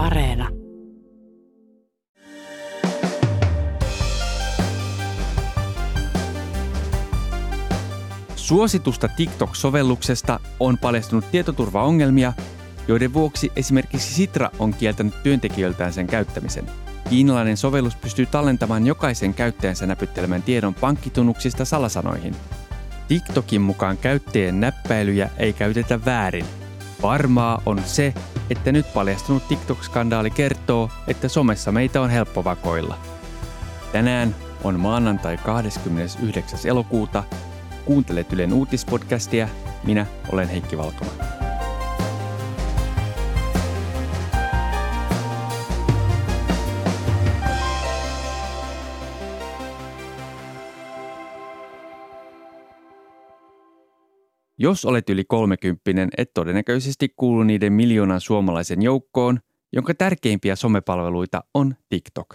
Areena. Suositusta TikTok-sovelluksesta on paljastunut tietoturvaongelmia, joiden vuoksi esimerkiksi Sitra on kieltänyt työntekijöiltään sen käyttämisen. Kiinalainen sovellus pystyy tallentamaan jokaisen käyttäjänsä näpyttelemän tiedon pankkitunnuksista salasanoihin. TikTokin mukaan käyttäjien näppäilyjä ei käytetä väärin. Varmaa on se, että nyt paljastunut TikTok-skandaali kertoo, että somessa meitä on helppo vakoilla. Tänään on maanantai 29. elokuuta. Kuuntelet Ylen uutispodcastia. Minä olen Heikki Valkoma. Jos olet yli kolmekymppinen, et todennäköisesti kuulu niiden miljoonan suomalaisen joukkoon, jonka tärkeimpiä somepalveluita on TikTok.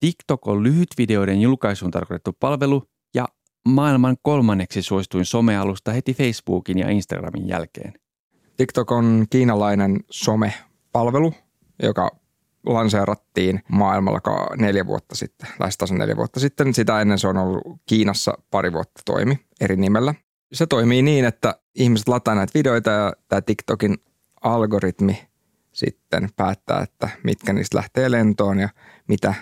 TikTok on lyhytvideoiden julkaisuun tarkoitettu palvelu ja maailman kolmanneksi suosituin somealusta heti Facebookin ja Instagramin jälkeen. TikTok on kiinalainen somepalvelu, joka lanseerattiin maailmalla neljä vuotta sitten, lähes neljä vuotta sitten. Sitä ennen se on ollut Kiinassa pari vuotta toimi eri nimellä. Se toimii niin, että ihmiset lataa näitä videoita ja tämä TikTokin algoritmi sitten päättää, että mitkä niistä lähtee lentoon ja mitä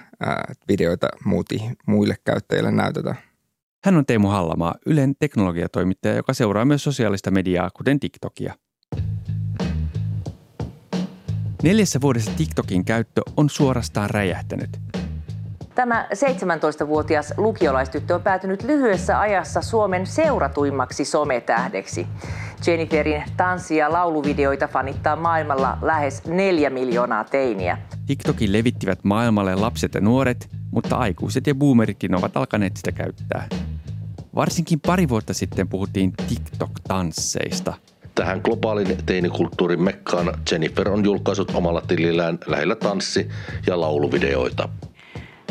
videoita muuti, muille käyttäjille näytetään. Hän on Teemu Hallamaa, Ylen teknologiatoimittaja, joka seuraa myös sosiaalista mediaa, kuten TikTokia. Neljässä vuodessa TikTokin käyttö on suorastaan räjähtänyt – Tämä 17-vuotias lukiolaistyttö on päätynyt lyhyessä ajassa Suomen seuratuimmaksi sometähdeksi. Jenniferin tanssi- ja lauluvideoita fanittaa maailmalla lähes neljä miljoonaa teiniä. TikTokin levittivät maailmalle lapset ja nuoret, mutta aikuiset ja boomeritkin ovat alkaneet sitä käyttää. Varsinkin pari vuotta sitten puhuttiin TikTok-tansseista – Tähän globaalin teinikulttuurin mekkaan Jennifer on julkaissut omalla tilillään lähellä tanssi- ja lauluvideoita.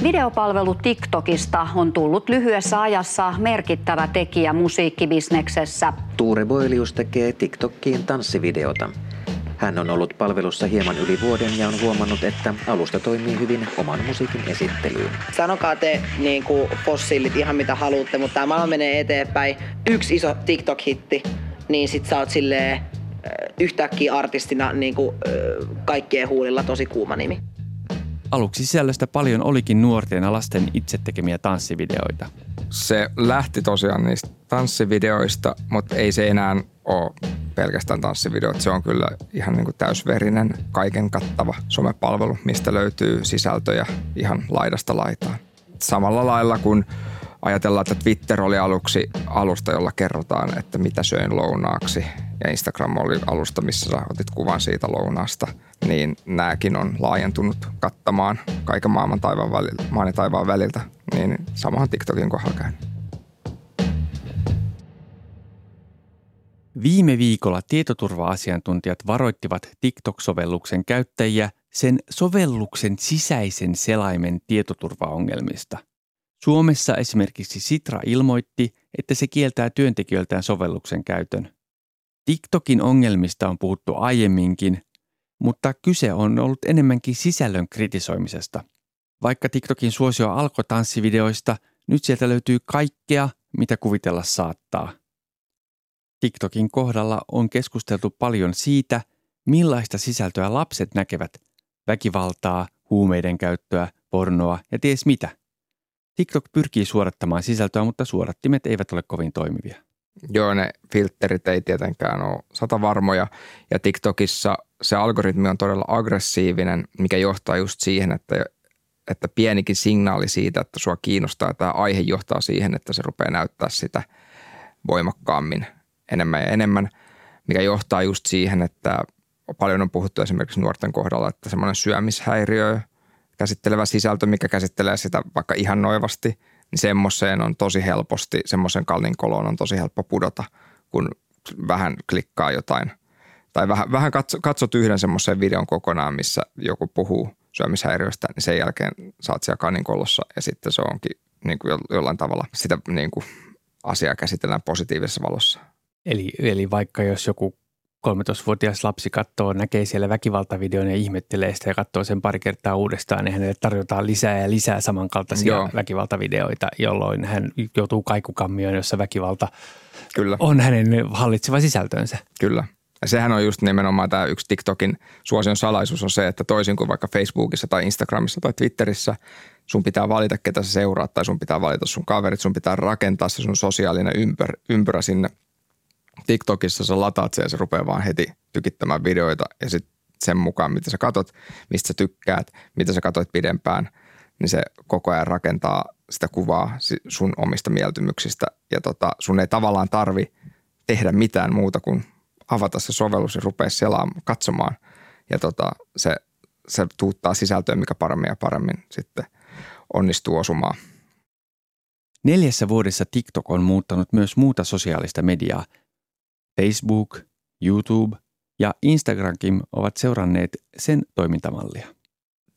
Videopalvelu TikTokista on tullut lyhyessä ajassa merkittävä tekijä musiikkibisneksessä. Tuure Boilius tekee TikTokkiin tanssivideota. Hän on ollut palvelussa hieman yli vuoden ja on huomannut, että alusta toimii hyvin oman musiikin esittelyyn. Sanokaa te niin kuin fossiilit ihan mitä haluatte, mutta tämä maailma menee eteenpäin. Yksi iso TikTok-hitti, niin sit sä oot silleen yhtäkkiä artistina niin kuin, kaikkien huulilla tosi kuuma nimi. Aluksi sisällöstä paljon olikin nuorten ja lasten itse tekemiä tanssivideoita. Se lähti tosiaan niistä tanssivideoista, mutta ei se enää ole pelkästään tanssivideot. Se on kyllä ihan niin kuin täysverinen, kaiken kattava somepalvelu, mistä löytyy sisältöjä ihan laidasta laitaan. Samalla lailla kuin ajatellaan, että Twitter oli aluksi alusta, jolla kerrotaan, että mitä söin lounaaksi ja Instagram oli alusta, missä sä otit kuvan siitä lounaasta, niin nämäkin on laajentunut kattamaan kaiken maailman taivaan väliltä, maan ja taivaan väliltä, niin samahan TikTokin kohdalla käy. Viime viikolla tietoturva-asiantuntijat varoittivat TikTok-sovelluksen käyttäjiä sen sovelluksen sisäisen selaimen tietoturvaongelmista. Suomessa esimerkiksi Sitra ilmoitti, että se kieltää työntekijöiltään sovelluksen käytön. TikTokin ongelmista on puhuttu aiemminkin, mutta kyse on ollut enemmänkin sisällön kritisoimisesta. Vaikka TikTokin suosio alkoi tanssivideoista, nyt sieltä löytyy kaikkea, mitä kuvitella saattaa. TikTokin kohdalla on keskusteltu paljon siitä, millaista sisältöä lapset näkevät, väkivaltaa, huumeiden käyttöä, pornoa ja ties mitä. TikTok pyrkii suodattamaan sisältöä, mutta suodattimet eivät ole kovin toimivia. Joo, ne filterit ei tietenkään ole sata varmoja. Ja TikTokissa se algoritmi on todella aggressiivinen, mikä johtaa just siihen, että, että pienikin signaali siitä, että sua kiinnostaa tämä aihe johtaa siihen, että se rupeaa näyttää sitä voimakkaammin enemmän ja enemmän, mikä johtaa just siihen, että paljon on puhuttu esimerkiksi nuorten kohdalla, että semmoinen syömishäiriö käsittelevä sisältö, mikä käsittelee sitä vaikka ihan noivasti – niin semmoiseen on tosi helposti, semmoisen kallin koloon on tosi helppo pudota, kun vähän klikkaa jotain. Tai vähän, vähän katso, katsot yhden semmoisen videon kokonaan, missä joku puhuu syömishäiriöstä, niin sen jälkeen saat siellä kanin kolossa ja sitten se onkin niin kuin jollain tavalla sitä niin kuin asiaa käsitellään positiivisessa valossa. Eli, eli vaikka jos joku 13-vuotias lapsi katsoo, näkee siellä väkivaltavideon ja ihmettelee sitä ja katsoo sen pari kertaa uudestaan, niin hänelle tarjotaan lisää ja lisää samankaltaisia Joo. väkivaltavideoita, jolloin hän joutuu kaikukammioon, jossa väkivalta Kyllä. on hänen hallitseva sisältönsä. Kyllä. Ja sehän on just nimenomaan tämä yksi TikTokin suosion salaisuus on se, että toisin kuin vaikka Facebookissa tai Instagramissa tai Twitterissä, sun pitää valita, ketä sä seuraat tai sun pitää valita sun kaverit, sun pitää rakentaa se sun sosiaalinen ympär, ympyrä sinne. TikTokissa sä lataat sen ja se rupeaa vaan heti tykittämään videoita ja sitten sen mukaan, mitä sä katot, mistä sä tykkäät, mitä sä katoit pidempään, niin se koko ajan rakentaa sitä kuvaa sun omista mieltymyksistä ja tota, sun ei tavallaan tarvi tehdä mitään muuta kuin avata se sovellus ja rupea selaamaan, katsomaan. Ja tota, se, se tuuttaa sisältöä, mikä paremmin ja paremmin sitten onnistuu osumaan. Neljässä vuodessa TikTok on muuttanut myös muuta sosiaalista mediaa. Facebook, YouTube ja Instagramkin ovat seuranneet sen toimintamallia.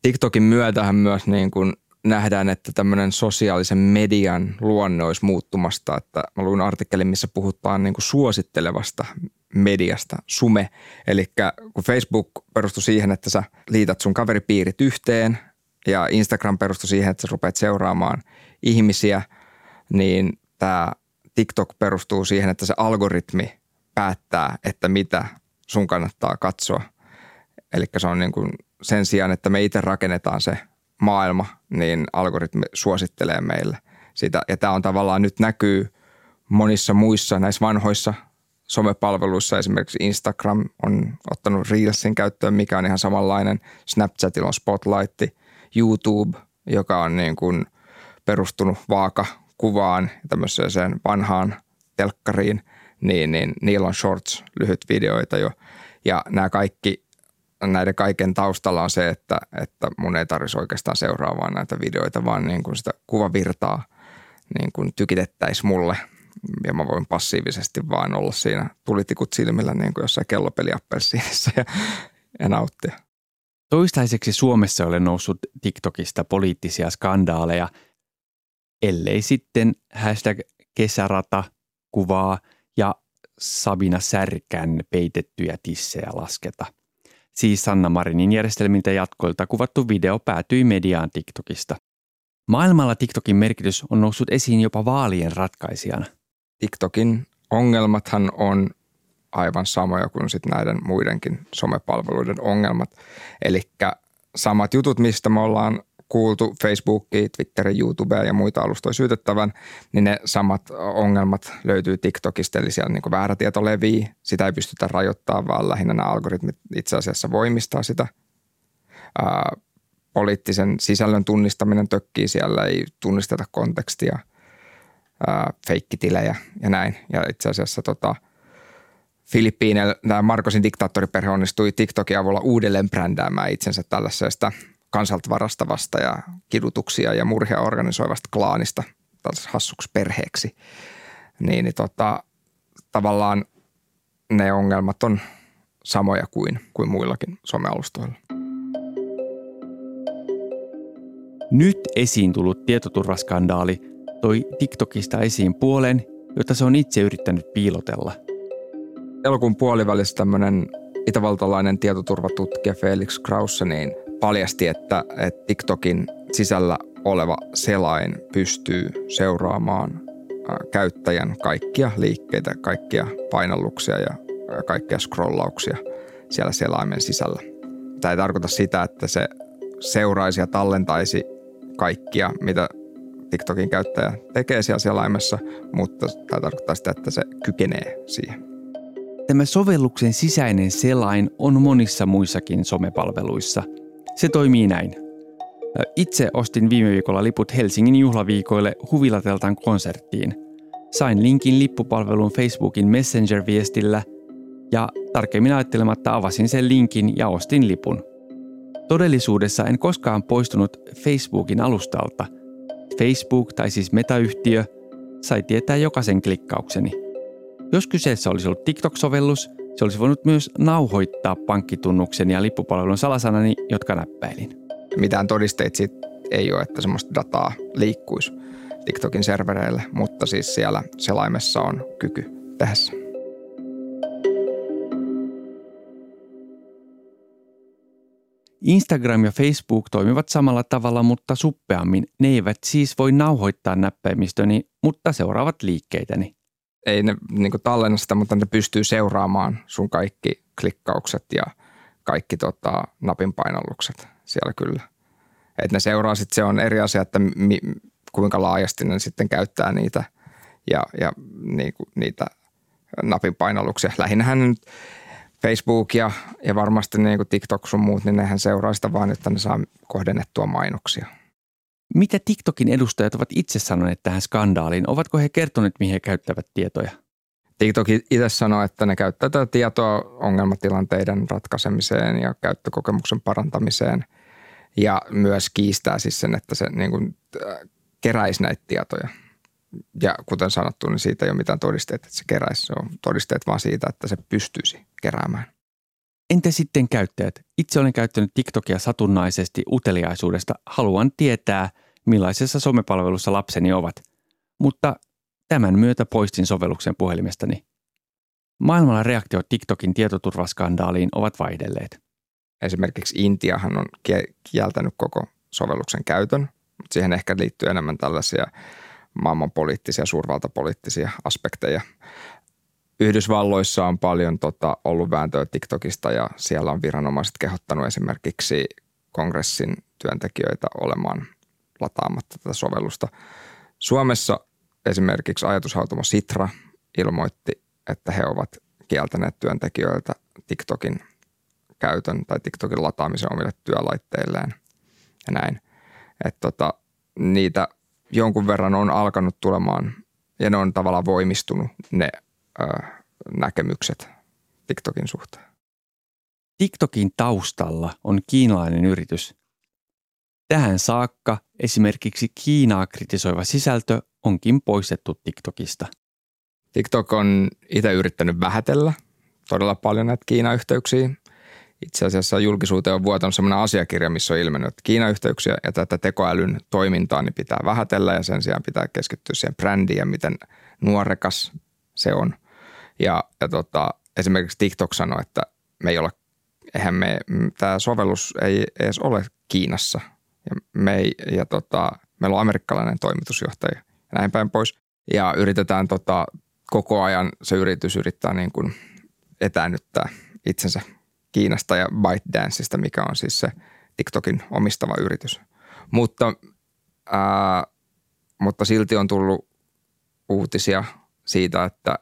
TikTokin myötähän myös niin kuin nähdään, että tämmöinen sosiaalisen median luonne olisi muuttumasta. Että mä luin artikkelin, missä puhutaan niin kuin suosittelevasta mediasta, sume. Eli kun Facebook perustui siihen, että sä liität sun kaveripiirit yhteen ja Instagram perustui siihen, että sä rupeat seuraamaan ihmisiä, niin tämä TikTok perustuu siihen, että se algoritmi päättää, että mitä sun kannattaa katsoa. Eli se on niin kuin sen sijaan, että me itse rakennetaan se maailma, niin algoritmi suosittelee meille sitä. Ja tämä on tavallaan nyt näkyy monissa muissa näissä vanhoissa somepalveluissa. Esimerkiksi Instagram on ottanut Reelsin käyttöön, mikä on ihan samanlainen. Snapchatilla on Spotlight, YouTube, joka on niin kuin perustunut vaakakuvaan tämmöiseen vanhaan telkkariin, niin, niin niillä on shorts, lyhyt videoita jo. Ja nämä kaikki näiden kaiken taustalla on se, että, että mun ei tarvitsisi oikeastaan seuraa vaan näitä videoita, vaan niin kuin sitä kuvavirtaa niin kuin tykitettäisiin mulle ja mä voin passiivisesti vaan olla siinä tulitikut silmillä niin kuin jossain kellopeliappelsiinissa ja, ja nauttia. Toistaiseksi Suomessa ole noussut TikTokista poliittisia skandaaleja, ellei sitten hashtag kesärata kuvaa ja Sabina Särkän peitettyjä tissejä lasketa – siis Sanna Marinin järjestelmiltä jatkoilta kuvattu video päätyi mediaan TikTokista. Maailmalla TikTokin merkitys on noussut esiin jopa vaalien ratkaisijana. TikTokin ongelmathan on aivan samoja kuin sit näiden muidenkin somepalveluiden ongelmat. Eli samat jutut, mistä me ollaan kuultu Facebookiin, Twitterin, YouTubeen ja muita alustoja syytettävän, niin ne samat ongelmat löytyy TikTokista, eli siellä niin väärä tieto levii. Sitä ei pystytä rajoittamaan, vaan lähinnä nämä algoritmit itse asiassa voimistaa sitä. Ää, poliittisen sisällön tunnistaminen tökkii, siellä ei tunnisteta kontekstia, ää, feikkitilejä ja näin. Ja itse asiassa tota, Filippiineillä tämä Markosin diktaattoriperhe onnistui TikTokin avulla uudelleen brändäämään itsensä tällaisesta – kansalta varastavasta ja kidutuksia ja murhia organisoivasta klaanista hassuksi perheeksi, niin, niin tota, tavallaan ne ongelmat on samoja kuin, kuin muillakin somealustoilla. Nyt esiin tullut tietoturvaskandaali toi TikTokista esiin puolen, jota se on itse yrittänyt piilotella. Elokuun puolivälissä tämmöinen itävaltalainen tietoturvatutkija Felix Krause niin paljasti, että, että TikTokin sisällä oleva selain pystyy seuraamaan käyttäjän kaikkia liikkeitä, kaikkia painalluksia ja kaikkia scrollauksia siellä selaimen sisällä. Tämä ei tarkoita sitä, että se seuraisi ja tallentaisi kaikkia, mitä TikTokin käyttäjä tekee siellä selaimessa, mutta tämä tarkoittaa sitä, että se kykenee siihen. Tämä sovelluksen sisäinen selain on monissa muissakin somepalveluissa – se toimii näin. Itse ostin viime viikolla liput Helsingin juhlaviikoille Huvilateltan konserttiin. Sain linkin lippupalveluun Facebookin Messenger-viestillä ja tarkemmin ajattelematta avasin sen linkin ja ostin lipun. Todellisuudessa en koskaan poistunut Facebookin alustalta. Facebook, tai siis metayhtiö, sai tietää jokaisen klikkaukseni. Jos kyseessä olisi ollut TikTok-sovellus, se olisi voinut myös nauhoittaa pankkitunnuksen ja lippupalvelun salasanani, jotka näppäilin. Mitään todisteita siitä ei ole, että semmoista dataa liikkuisi TikTokin servereille, mutta siis siellä selaimessa on kyky tehdä. Instagram ja Facebook toimivat samalla tavalla, mutta suppeammin. Ne eivät siis voi nauhoittaa näppäimistöni, mutta seuraavat liikkeitäni. Ei ne niin tallenna sitä, mutta ne pystyy seuraamaan sun kaikki klikkaukset ja kaikki tota, napin painallukset siellä kyllä. Et ne seuraa sitten, se on eri asia, että mi, kuinka laajasti ne sitten käyttää niitä ja, ja niinku, niitä napin painalluksia. Lähinnähän nyt Facebook ja, ja varmasti niin kuin TikTok sun muut, niin nehän seuraa sitä vaan, että ne saa kohdennettua mainoksia. Mitä TikTokin edustajat ovat itse sanoneet tähän skandaaliin? Ovatko he kertoneet, mihin he käyttävät tietoja? TikTok itse sanoo, että ne käyttää tätä tietoa ongelmatilanteiden ratkaisemiseen ja käyttökokemuksen parantamiseen ja myös kiistää siis sen, että se niin kuin, äh, keräisi näitä tietoja. Ja kuten sanottu, niin siitä ei ole mitään todisteita, että se keräisi. Se on todisteet vaan siitä, että se pystyisi keräämään. Entä sitten käyttäjät? Itse olen käyttänyt TikTokia satunnaisesti uteliaisuudesta. Haluan tietää, millaisessa somepalvelussa lapseni ovat. Mutta tämän myötä poistin sovelluksen puhelimestani. Maailmalla reaktiot TikTokin tietoturvaskandaaliin ovat vaihdelleet. Esimerkiksi Intiahan on kieltänyt koko sovelluksen käytön, mutta siihen ehkä liittyy enemmän tällaisia maailman poliittisia, suurvaltapoliittisia aspekteja. Yhdysvalloissa on paljon tota, ollut vääntöä TikTokista ja siellä on viranomaiset kehottanut esimerkiksi kongressin työntekijöitä olemaan lataamatta tätä sovellusta. Suomessa esimerkiksi ajatushautomo Sitra ilmoitti, että he ovat kieltäneet työntekijöiltä TikTokin käytön tai TikTokin lataamisen omille työlaitteilleen ja näin. Että tota, niitä jonkun verran on alkanut tulemaan ja ne on tavallaan voimistunut ne näkemykset TikTokin suhteen. TikTokin taustalla on kiinalainen yritys. Tähän saakka esimerkiksi Kiinaa kritisoiva sisältö onkin poistettu TikTokista. TikTok on itse yrittänyt vähätellä todella paljon näitä Kiina-yhteyksiä itse asiassa julkisuuteen on vuotanut sellainen asiakirja, missä on ilmennyt, että Kiina-yhteyksiä ja tätä tekoälyn toimintaa niin pitää vähätellä ja sen sijaan pitää keskittyä siihen brändiin ja miten nuorekas se on. Ja, ja tota, esimerkiksi TikTok sanoi, että me ei ole, eihän me, tämä sovellus ei edes ole Kiinassa. Ja, me ei, ja tota, meillä on amerikkalainen toimitusjohtaja ja näin päin pois. Ja yritetään tota, koko ajan, se yritys yrittää niin kuin etäännyttää itsensä Kiinasta ja ByteDanceista, mikä on siis se TikTokin omistava yritys. Mutta, ää, mutta silti on tullut uutisia siitä, että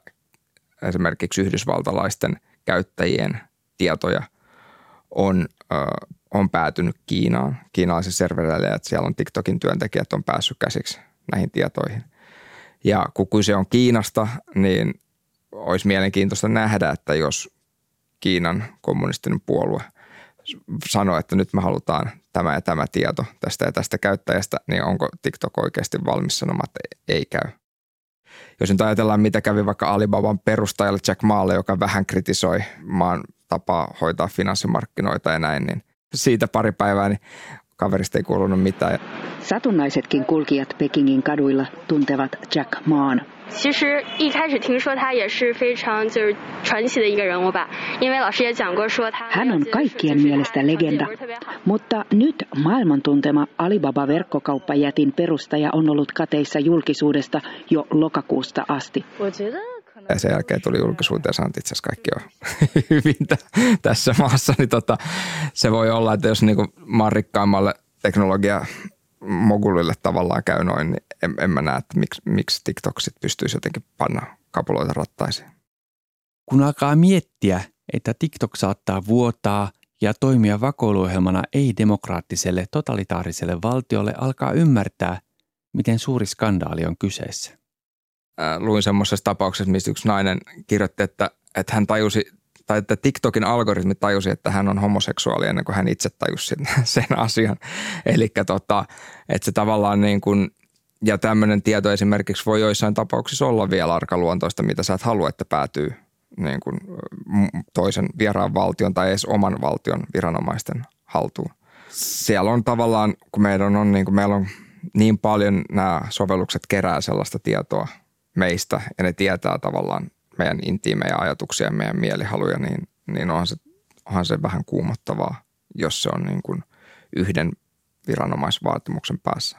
esimerkiksi yhdysvaltalaisten käyttäjien tietoja on, ää, on päätynyt Kiinaan, kiinalaisen serverille, että siellä on TikTokin työntekijät on päässyt käsiksi näihin tietoihin. Ja kun kyse on Kiinasta, niin olisi mielenkiintoista nähdä, että jos Kiinan kommunistinen puolue sanoi, että nyt me halutaan tämä ja tämä tieto tästä ja tästä käyttäjästä, niin onko TikTok oikeasti valmis sanomaan, että ei käy? Jos nyt ajatellaan, mitä kävi vaikka Alibaban perustajalle Jack Maalle, joka vähän kritisoi maan tapaa hoitaa finanssimarkkinoita ja näin, niin siitä pari päivää niin kaverista ei kuulunut mitään. Satunnaisetkin kulkijat Pekingin kaduilla tuntevat Jack Maan. 其实一开始听说他也是非常就是传奇的一个人物吧，因为老师也讲过说他。Hän on kaikkien mielestä legenda, mutta nyt maailman tuntema Alibaba-verkkokauppajätin perustaja on ollut kateissa julkisuudesta jo lokakuusta asti. Ja sen jälkeen tuli julkisuuteen ja sanoi, että itse asiassa kaikki on hyvin tässä maassa. Niin tota, se voi olla, että jos niinku maan rikkaimmalle teknologia mogulille tavallaan käy noin, niin en, en mä näe, että miksi, miksi TikTok sit pystyisi jotenkin panna kapuloita rattaisiin. Kun alkaa miettiä, että TikTok saattaa vuotaa ja toimia vakoiluohjelmana ei-demokraattiselle totalitaariselle valtiolle, alkaa ymmärtää, miten suuri skandaali on kyseessä. luin semmoisessa tapauksessa, missä yksi nainen kirjoitti, että, että hän tajusi tai että TikTokin algoritmi tajusi, että hän on homoseksuaali ennen kuin hän itse tajusi sen, asian. Eli tota, että se tavallaan niin kuin, ja tämmöinen tieto esimerkiksi voi joissain tapauksissa olla vielä arkaluontoista, mitä sä et halua, että päätyy niin kuin toisen vieraan valtion tai edes oman valtion viranomaisten haltuun. Siellä on tavallaan, kun meidän on, niin kuin meillä on niin paljon nämä sovellukset kerää sellaista tietoa meistä ja ne tietää tavallaan meidän intiimejä ajatuksia ja meidän mielihaluja, niin, niin onhan, se, onhan se vähän kuumottavaa jos se on niin kuin yhden viranomaisvaatimuksen päässä.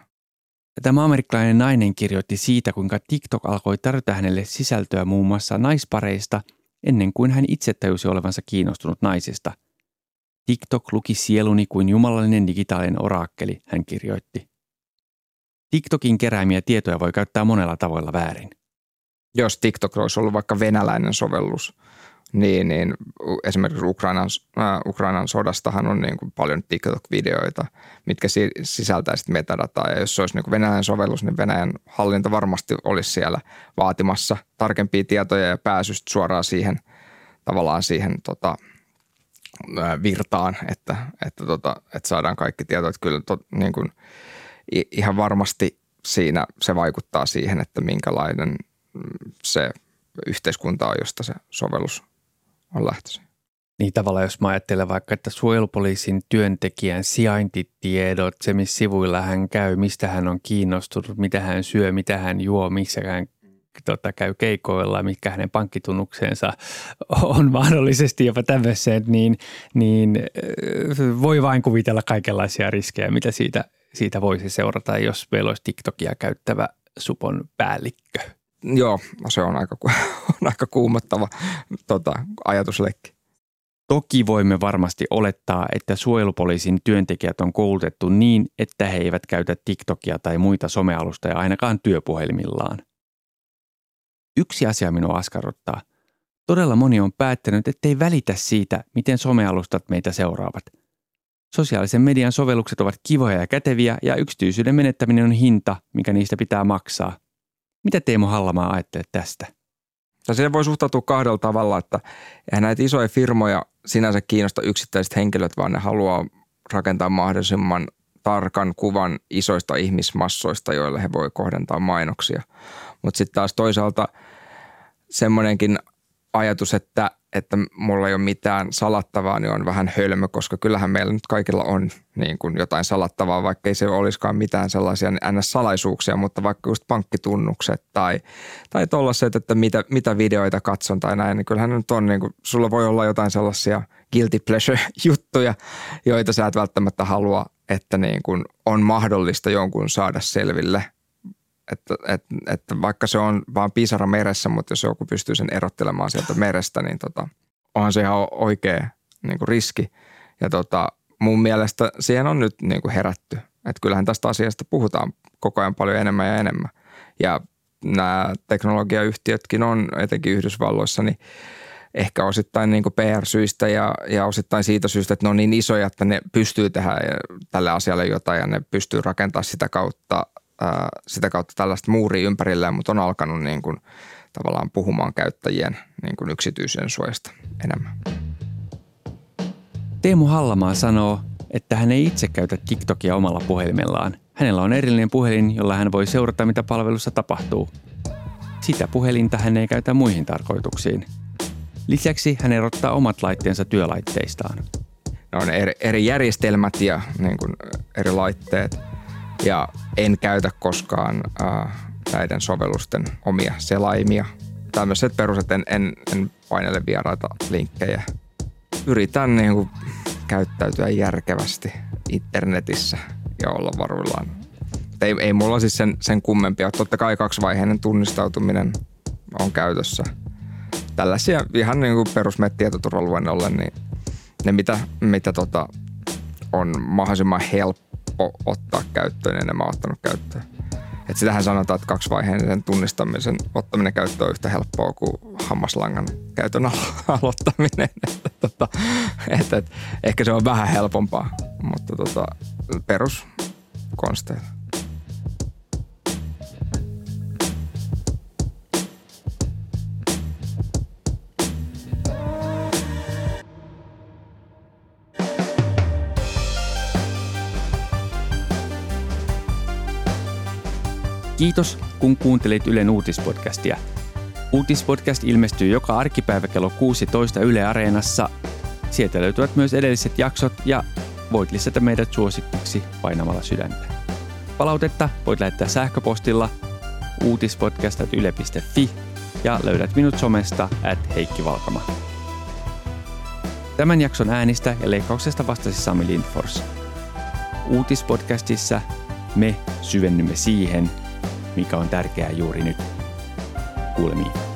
Tämä amerikkalainen nainen kirjoitti siitä, kuinka TikTok alkoi tarjota hänelle sisältöä muun muassa naispareista ennen kuin hän itse tajusi olevansa kiinnostunut naisista. TikTok luki sieluni kuin jumalallinen digitaalinen oraakkeli, hän kirjoitti. TikTokin keräämiä tietoja voi käyttää monella tavoilla väärin. Jos TikTok olisi ollut vaikka venäläinen sovellus, niin, niin esimerkiksi Ukrainan, äh, Ukrainan sodastahan on niin kuin paljon TikTok-videoita, mitkä si- sisältää sitten metadataa. Ja jos se olisi niin kuin venäläinen sovellus, niin Venäjän hallinto varmasti olisi siellä vaatimassa tarkempia tietoja ja pääsystä suoraan siihen tavallaan siihen tota, virtaan, että, että, tota, että saadaan kaikki tiedot. Kyllä to, niin kuin, ihan varmasti siinä se vaikuttaa siihen, että minkälainen se yhteiskunta on, josta se sovellus on lähtöisin. Niin tavallaan, jos mä ajattelen vaikka, että suojelupoliisin työntekijän sijaintitiedot, se missä sivuilla hän käy, mistä hän on kiinnostunut, mitä hän syö, mitä hän juo, missä hän tota, käy keikoilla, mitkä hänen pankkitunnuksensa on mahdollisesti jopa tämmöiseen, niin, niin voi vain kuvitella kaikenlaisia riskejä, mitä siitä, siitä voisi seurata, jos meillä olisi TikTokia käyttävä supon päällikkö. Joo, se on aika, on aika kuumottava tota, ajatusleikki. Toki voimme varmasti olettaa, että suojelupoliisin työntekijät on koulutettu niin, että he eivät käytä TikTokia tai muita somealustoja ainakaan työpuhelimillaan. Yksi asia minua askarruttaa. Todella moni on päättänyt, ettei välitä siitä, miten somealustat meitä seuraavat. Sosiaalisen median sovellukset ovat kivoja ja käteviä ja yksityisyyden menettäminen on hinta, mikä niistä pitää maksaa – mitä Teemu Hallamaa ajattelet tästä? No siihen voi suhtautua kahdella tavalla, että eihän näitä isoja firmoja sinänsä kiinnosta yksittäiset henkilöt, vaan ne haluaa rakentaa mahdollisimman tarkan kuvan isoista ihmismassoista, joille he voi kohdentaa mainoksia. Mutta sitten taas toisaalta semmoinenkin ajatus, että että mulla ei ole mitään salattavaa, niin on vähän hölmö, koska kyllähän meillä nyt kaikilla on niin kuin jotain salattavaa, vaikka ei se olisikaan mitään sellaisia NS-salaisuuksia, mutta vaikka just pankkitunnukset tai, tai tollaiset, että mitä, mitä videoita katson tai näin, niin kyllähän nyt on, niin kuin, sulla voi olla jotain sellaisia guilty pleasure-juttuja, joita sä et välttämättä halua, että niin kuin on mahdollista jonkun saada selville – että, että, että vaikka se on vaan pisara meressä, mutta jos joku pystyy sen erottelemaan sieltä merestä, niin tota, onhan se ihan oikea niin kuin riski. Ja tota, mun mielestä siihen on nyt niin kuin herätty. Että kyllähän tästä asiasta puhutaan koko ajan paljon enemmän ja enemmän. Ja nämä teknologiayhtiötkin on etenkin Yhdysvalloissa, niin ehkä osittain niin PR-syistä ja, ja osittain siitä syystä, että ne on niin isoja, että ne pystyy tehdä tälle asialle jotain ja ne pystyy rakentamaan sitä kautta ää, sitä kautta tällaista muuria ympärilleen, mutta on alkanut niin kuin, tavallaan puhumaan käyttäjien niin kuin yksityisen suojasta enemmän. Teemu Hallamaa sanoo, että hän ei itse käytä TikTokia omalla puhelimellaan. Hänellä on erillinen puhelin, jolla hän voi seurata, mitä palvelussa tapahtuu. Sitä puhelinta hän ei käytä muihin tarkoituksiin. Lisäksi hän erottaa omat laitteensa työlaitteistaan. Ne on eri, eri järjestelmät ja niin kuin eri laitteet – ja en käytä koskaan äh, näiden sovellusten omia selaimia. Tämmöiset peruset, en, en, en painele vieraita linkkejä. Yritän niin kuin, käyttäytyä järkevästi internetissä ja olla varuillaan. Ei, ei mulla siis sen, sen kummempia. Totta kai kaksivaiheinen tunnistautuminen on käytössä. Tällaisia ihan niin kuin perusmet-tietoturvaluennolle, niin ne mitä, mitä tota, on mahdollisimman helppo helppo ottaa käyttöön ja mä oon ottanut käyttöön. Et sitähän sanotaan, että kaksivaiheinen tunnistamisen ottaminen käyttöön on yhtä helppoa kuin hammaslangan käytön aloittaminen. että, tota, et, et, ehkä se on vähän helpompaa, mutta tota, peruskonsteilla. Kiitos, kun kuuntelit Ylen uutispodcastia. Uutispodcast ilmestyy joka arkipäivä kello 16 Yle Areenassa. Sieltä löytyvät myös edelliset jaksot ja voit lisätä meidät suosikkiksi painamalla sydäntä. Palautetta voit lähettää sähköpostilla uutispodcast.yle.fi ja löydät minut somesta at Heikki Valkama. Tämän jakson äänistä ja leikkauksesta vastasi Sami Lindfors. Uutispodcastissa me syvennymme siihen, mikä on tärkeää juuri nyt. Kuulemiin.